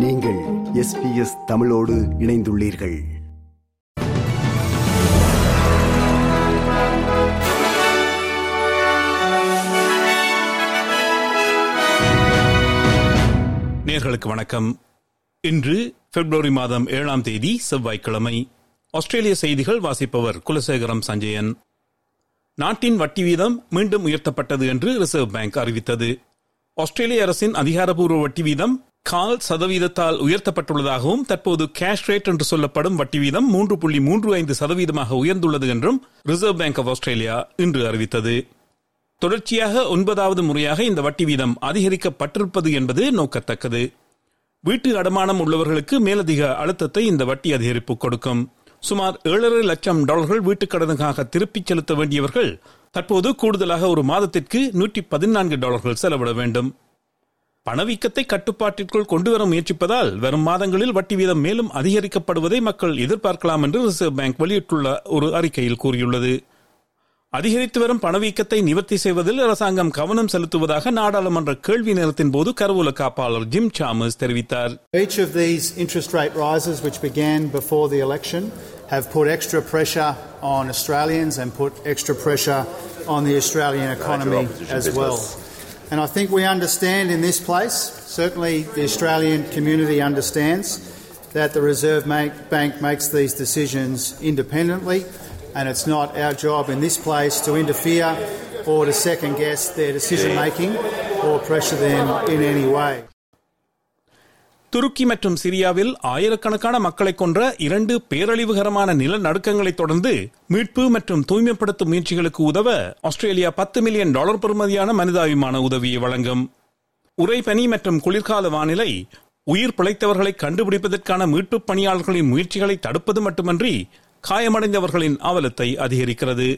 நீங்கள் எஸ்பிஎஸ் தமிழோடு இணைந்துள்ளீர்கள். நேர்களுக்கு வணக்கம். இன்று பிப்ரவரி மாதம் ஏழாம் தேதி செவ்வாய்க்கிழமை. ஆஸ்திரேலிய செய்திகள் வாசிப்பவர் குலசேகரம் சஞ்சயன். நாட்டின் வட்டி வீதம் மீண்டும் உயர்த்தப்பட்டது என்று ரிசர்வ் பேங்க் அறிவித்தது. ஆஸ்திரேலிய அரசின் அதிகாரப்பூர்வ வட்டி வீதம் கால் சதவீதத்தால் உயர்த்தப்பட்டுள்ளதாகவும் தற்போது கேஷ் ரேட் என்று சொல்லப்படும் வட்டி வீதம் மூன்று புள்ளி மூன்று ஐந்து சதவீதமாக உயர்ந்துள்ளது என்றும் ரிசர்வ் பேங்க் ஆஃப் ஆஸ்திரேலியா இன்று அறிவித்தது. தொடர்ச்சியாக ஒன்பதாவது முறையாக இந்த வட்டி வீதம் அதிகரிக்கப்பட்டிருப்பது என்பது நோக்கத்தக்கது. வீட்டு அடமானம் உள்ளவர்களுக்கு மேலதிக அழுத்தத்தை இந்த வட்டி அதிகரிப்பு கொடுக்கும். சுமார் ஏழரை லட்சம் டாலர்கள் வீட்டுக் கடனுக்காக திருப்பிச் செலுத்த வேண்டியவர்கள் தற்போது கூடுதலாக ஒரு மாதத்திற்கு நூற்றி பதினான்கு டாலர்கள் செலவிட வேண்டும். பணவீக்கத்தை கட்டுப்பாட்டிற்குள் கொண்டுவர முயற்சிப்பதால் வரும் மாதங்களில் வட்டி வீதம் மேலும் அதிகரிக்கப்படுவதை மக்கள் எதிர்பார்க்கலாம் என்று ரிசர்வ் பேங்க் வெளியிட்டுள்ள ஒரு அறிக்கையில் கூறியுள்ளது அதிகரித்து வரும் பணவீக்கத்தை நிவர்த்தி செய்வதில் அரசாங்கம் கவனம் செலுத்துவதாக நாடாளுமன்ற கேள்வி நேரத்தின் போது கருவூல காப்பாளர் ஜிம் சாமஸ் தெரிவித்தார் Each of these interest rate rises, which began before the election, have put extra pressure on Australians and put extra pressure on the Australian economy as well. And I think we understand in this place, certainly the Australian community understands, that the Reserve Bank makes these decisions independently, and it's not our job in this place to interfere or to second guess their decision making or pressure them in any way. துருக்கி மற்றும் சிரியாவில் ஆயிரக்கணக்கான மக்களை கொன்ற இரண்டு பேரழிவுகரமான நிலநடுக்கங்களை தொடர்ந்து மீட்பு மற்றும் தூய்மைப்படுத்தும் முயற்சிகளுக்கு உதவ ஆஸ்திரேலியா பத்து மில்லியன் டாலர் பெறுமதியான மனிதாபிமான உதவியை வழங்கும். உறைபனி மற்றும் குளிர்கால வானிலை உயிர் பிழைத்தவர்களை கண்டுபிடிப்பதற்கான மீட்புப் பணியாளர்களின் முயற்சிகளை தடுப்பது மட்டுமன்றி காயமடைந்தவர்களின் அவலத்தை அதிகரிக்கிறது.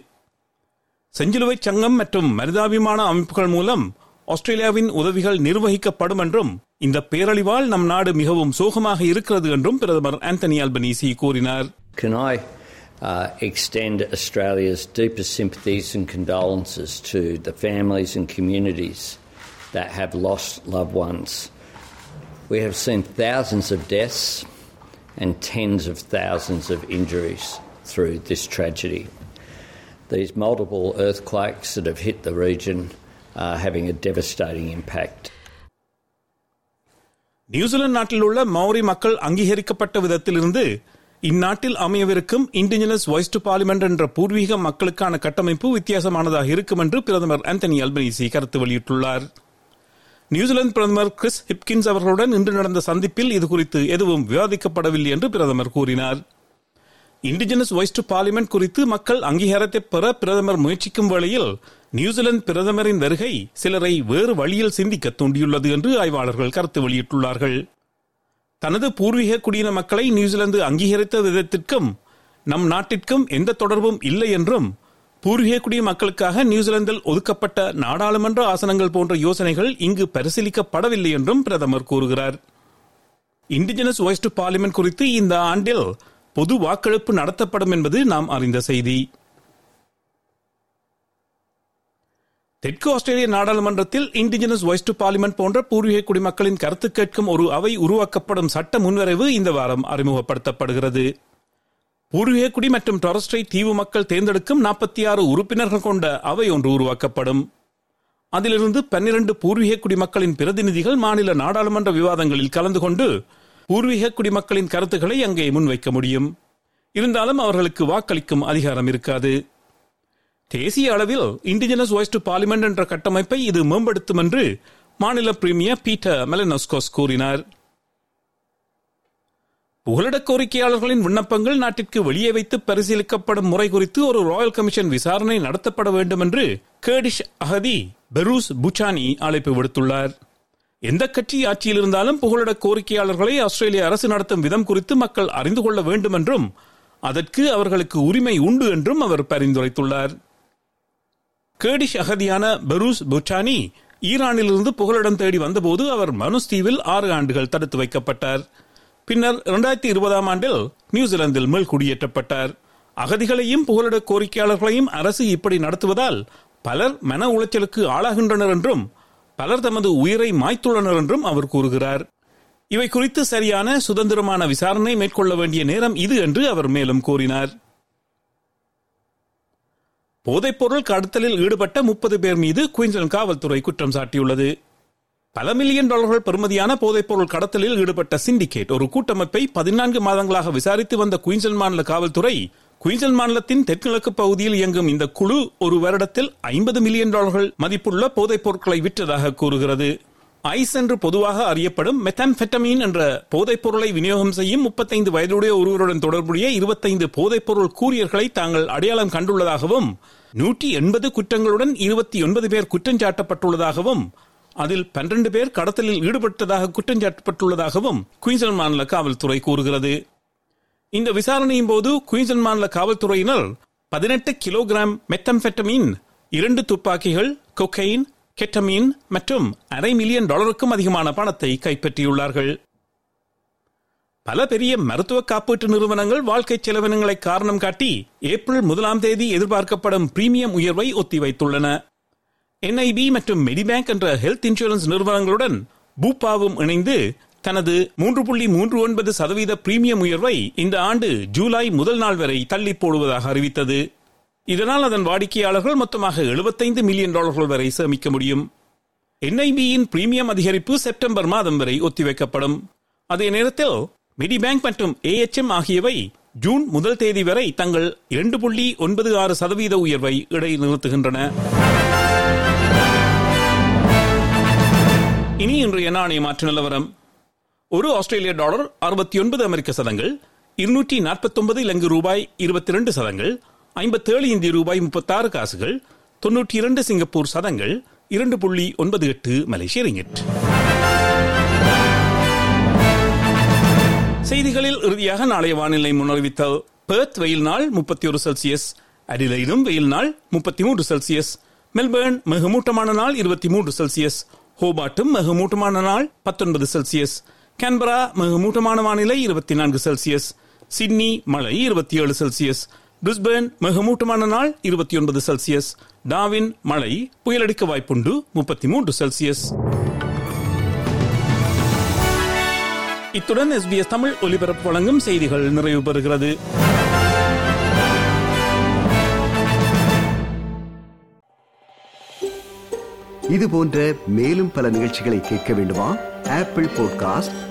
செஞ்சிலுவை சங்கம் மற்றும் மனிதாபிமான அமைப்புகள் மூலம் ஆஸ்திரேலியாவின் உதவிகள் நிர்வகிக்கப்படும் என்றும் இந்த பேரழிவால் நம் நாடு மிகவும் சோகமாக இருக்கிறது என்றும் பிரதமர் ஆந்தனி அல்பனீசி கூறினார் Can I uh, extend Australia's deepest sympathies and condolences to the families and communities that have lost loved ones? We have seen thousands of deaths and tens of thousands of injuries through this tragedy. These multiple earthquakes that have hit the region uh, having a devastating impact. New Zealand நாட்டில் உள்ள Maori மக்கள் அங்கீகரிக்கப்பட்ட விதத்திலிருந்து இந்நாட்டில் அமையவிருக்கும் indigenous voice to parliament என்ற பூர்வீக மக்களுக்கான கட்டமைப்பு வித்தியாசமானதாக இருக்கும் என்று பிரதமர் ஆந்தனி அல்பனீசி கருத்து வெளியிட்டுள்ளார் நியூசிலாந்து பிரதமர் கிறிஸ் ஹிப்கின்ஸ் அவர்களுடன் இன்று நடந்த சந்திப்பில் இது குறித்து எதுவும் விவாதிக்கப்படவில்லை என்று பிரதமர் கூறினார் இண்டிஜினஸ் வாய்ஸ் டு பார்லிமெண்ட் குறித்து மக்கள் அங்கீகாரத்தை பெற பிரதமர் முயற்சிக்கும் வேளையில் நியூசிலாந்து பிரதமரின் வருகை சிலரை வேறு வழியில் சிந்திக்க தூண்டியுள்ளது என்று ஆய்வாளர்கள் கருத்து வெளியிட்டுள்ளார்கள். தனது பூர்வீக குடியின மக்களை நியூசிலாந்து அங்கீகரித்த விதத்திற்கும் நம் நாட்டிற்கும் எந்த தொடர்பும் இல்லை என்றும் பூர்வீக குடிய மக்களுக்காக நியூசிலாந்தில் ஒதுக்கப்பட்ட நாடாளுமன்ற ஆசனங்கள் போன்ற யோசனைகள் இங்கு பரிசீலிக்கப்படவில்லை என்றும் பிரதமர் கூறுகிறார். இண்டிஜினஸ் வாய்ஸ் டு பார்லிமெண்ட் குறித்து இந்த ஆண்டில் பொது வாக்கெடுப்பு நடத்தப்படும் என்பது நாம் அறிந்த செய்தி. தெற்கு ஆஸ்திரேலிய நாடாளுமன்றத்தில் இண்டிஜினஸ் வாய்ஸ் டு பார்லிமெண்ட் போன்ற பூர்வீக குடிமக்களின் கருத்து கேட்கும் ஒரு அவை உருவாக்கப்படும் சட்ட முன்வரைவு இந்த வாரம் அறிமுகப்படுத்தப்படுகிறது. பூர்வீக குடி மற்றும் டொரஸ்ட்ரை தீவு மக்கள் தேர்ந்தெடுக்கும் நாற்பத்தி ஆறு உறுப்பினர்கள் கொண்ட அவை ஒன்று உருவாக்கப்படும். அதிலிருந்து பன்னிரண்டு பூர்வீக குடிமக்களின் பிரதிநிதிகள் மாநில நாடாளுமன்ற விவாதங்களில் கலந்து கொண்டு பூர்வீக குடிமக்களின் கருத்துக்களை அங்கே முன்வைக்க முடியும். இருந்தாலும் அவர்களுக்கு வாக்களிக்கும் அதிகாரம் இருக்காது. தேசிய அளவில் இண்டிஜினஸ் வாய்ஸ் டு பார்லிமெண்ட் என்ற கட்டமைப்பை இது மேம்படுத்தும் என்று மாநில பிரீமியர் பீட்டர் மெலனஸ்கோஸ் கூறினார். புகலிட கோரிக்கையாளர்களின் விண்ணப்பங்கள் நாட்டிற்கு வெளியே வைத்து பரிசீலிக்கப்படும் முறை குறித்து ஒரு ராயல் கமிஷன் விசாரணை நடத்தப்பட வேண்டும் என்று கேடிஷ் அகதி பெரூஸ் புச்சானி அழைப்பு விடுத்துள்ளார். எந்த கட்சி ஆட்சியில் இருந்தாலும் புகலிட கோரிக்கையாளர்களை ஆஸ்திரேலிய அரசு நடத்தும் விதம் குறித்து மக்கள் அறிந்து கொள்ள வேண்டும் என்றும் அதற்கு அவர்களுக்கு உரிமை உண்டு என்றும் அவர் பரிந்துரைத்துள்ளார். கேடிஷ் அகதியான பெரூஸ் புச்சானி ஈரானிலிருந்து புகலிடம் தேடி வந்தபோது அவர் மனுஸ் தீவில் ஆறு ஆண்டுகள் தடுத்து வைக்கப்பட்டார். பின்னர் இரண்டாயிரத்தி இருபதாம் ஆண்டில் நியூசிலாந்தில் மேல் குடியேற்றப்பட்டார். அகதிகளையும் புகலிட கோரிக்கையாளர்களையும் அரசு இப்படி நடத்துவதால் பலர் மன உளைச்சலுக்கு ஆளாகின்றனர் என்றும் பலர் தமது உயிரை மாய்த்துள்ளனர் என்றும் அவர் கூறுகிறார். இவை குறித்து சரியான சுதந்திரமான விசாரணை மேற்கொள்ள வேண்டிய நேரம் இது என்று அவர் மேலும் கூறினார். போதைப்பொருள் கடத்தலில் ஈடுபட்ட முப்பது பேர் மீது குயின்ஸ்லாந்து காவல்துறை குற்றம் சாட்டியுள்ளது. பல மில்லியன் டாலர்கள் பெறுமதியான போதைப்பொருள் கடத்தலில் ஈடுபட்ட சிண்டிகேட் ஒரு கூட்டமைப்பை பதினான்கு மாதங்களாக விசாரித்து வந்த குயின்சல் மாநில காவல்துறை குயின்சல் மாநிலத்தின் தெற்கிழக்கு பகுதியில் இயங்கும் இந்த குழு ஒரு வருடத்தில் ஐம்பது மில்லியன் டாலர்கள் மதிப்புள்ள போதைப் பொருட்களை விற்றதாக கூறுகிறது. ஐஸ் என்று பொதுவாக அறியப்படும் மெத்தாம்பெட்டமீன் என்ற போதைப் பொருளை விநியோகம் செய்யும் முப்பத்தைந்து வயதுடைய ஒருவருடன் தொடர்புடைய இருபத்தைந்து போதைப் பொருள் கூறியர்களை தாங்கள் அடையாளம் கண்டுள்ளதாகவும் நூற்றி எண்பது குற்றங்களுடன் இருபத்தி ஒன்பது பேர் குற்றஞ்சாட்டப்பட்டுள்ளதாகவும் அதில் பன்னிரண்டு பேர் கடத்தலில் ஈடுபட்டதாக குற்றஞ்சாட்டப்பட்டுள்ளதாகவும் குயின்சன் மாநில காவல்துறை கூறுகிறது. இந்த விசாரணையின் போது குயின்சன் மாநில காவல்துறையினர் பதினெட்டு கிலோகிராம் மெத்தம்பெட்டமீன் இரண்டு துப்பாக்கிகள் கொக்கைன் கெட்டமீன் மற்றும் அரை மில்லியன் டாலருக்கும் அதிகமான பணத்தை கைப்பற்றியுள்ளார்கள். பல பெரிய மருத்துவ காப்பீட்டு நிறுவனங்கள் வாழ்க்கை செலவினங்களை காரணம் காட்டி ஏப்ரல் முதலாம் தேதி எதிர்பார்க்கப்படும் பிரீமியம் உயர்வை ஒத்திவைத்துள்ளன. என்ஐபி மற்றும் மெடிபேங்க் என்ற ஹெல்த் இன்சூரன்ஸ் நிறுவனங்களுடன் பூபாவும் இணைந்து தனது மூன்று புள்ளி மூன்று ஒன்பது சதவீத பிரீமியம் உயர்வை இந்த ஆண்டு ஜூலை முதல் நாள் வரை தள்ளி போடுவதாக அறிவித்தது. இதனால் அதன் வாடிக்கையாளர்கள் மொத்தமாக எழுபத்தைந்து மில்லியன் டாலர்கள் வரை சேமிக்க முடியும். என்ஐபியின் பிரீமியம் அதிகரிப்பு செப்டம்பர் மாதம் வரை ஒத்திவைக்கப்படும். அதே நேரத்தில் மிடி பேங்க் மற்றும் ஏஎச்எம் ஆகியவை ஜூன் முதல் தேதி வரை தங்கள் இரண்டு புள்ளி ஒன்பது ஆறு சதவீத உயர்வை இடைநிறுத்துகின்றன. இனி இன்றைய நாணய மாற்று நிலவரம். ஒரு ஆஸ்திரேலிய டாலர் அறுபத்தி ஒன்பது அமெரிக்க சதங்கள் இருநூற்றி நாற்பத்தி ஒன்பது ரூபாய் இருபத்தி ரெண்டு சதங்கள் ஐம்பத்தேழு இந்திய ரூபாய் முப்பத்தாறு காசுகள் தொன்னூற்றி இரண்டு சிங்கப்பூர் சதங்கள் இரண்டு புள்ளி ஒன்பது எட்டு மலேசிய ரிங்கிட். செய்திகளில் இறுதியாக நாளைய வானிலை முன்னறிவித்த பெர்த் வெயில் நாள் முப்பத்தி ஒரு செல்சியஸ் அடிலைடும் வெயில் நாள் முப்பத்தி மூன்று செல்சியஸ் மெல்பேர்ன் மிகமூட்டமான நாள் இருபத்தி மூன்று செல்சியஸ் ஹோபாட்டும் மிகமூட்டமான நாள் பத்தொன்பது செல்சியஸ் கேன்பரா மிகமூட்டமான வானிலை இருபத்தி நான்கு செல்சியஸ் சிட்னி மழை இருபத்தி ஏழு செல்சியஸ் பிரிஸ்பேர்ன் மிகமூட்டமான நாள் இருபத்தி ஒன்பது செல்சியஸ். டாவின் மழை புயலடிக்க வாய்ப்புண்டு முப்பத்தி மூன்று செல்சியஸ். இத்துடன் எஸ்பிஎஸ் தமிழ் ஒலிபரப்பு வழங்கும் செய்திகள் நிறைவு பெறுகிறது. இது போன்ற மேலும் பல நிகழ்ச்சிகளை கேட்க வேண்டுமா? Apple podcast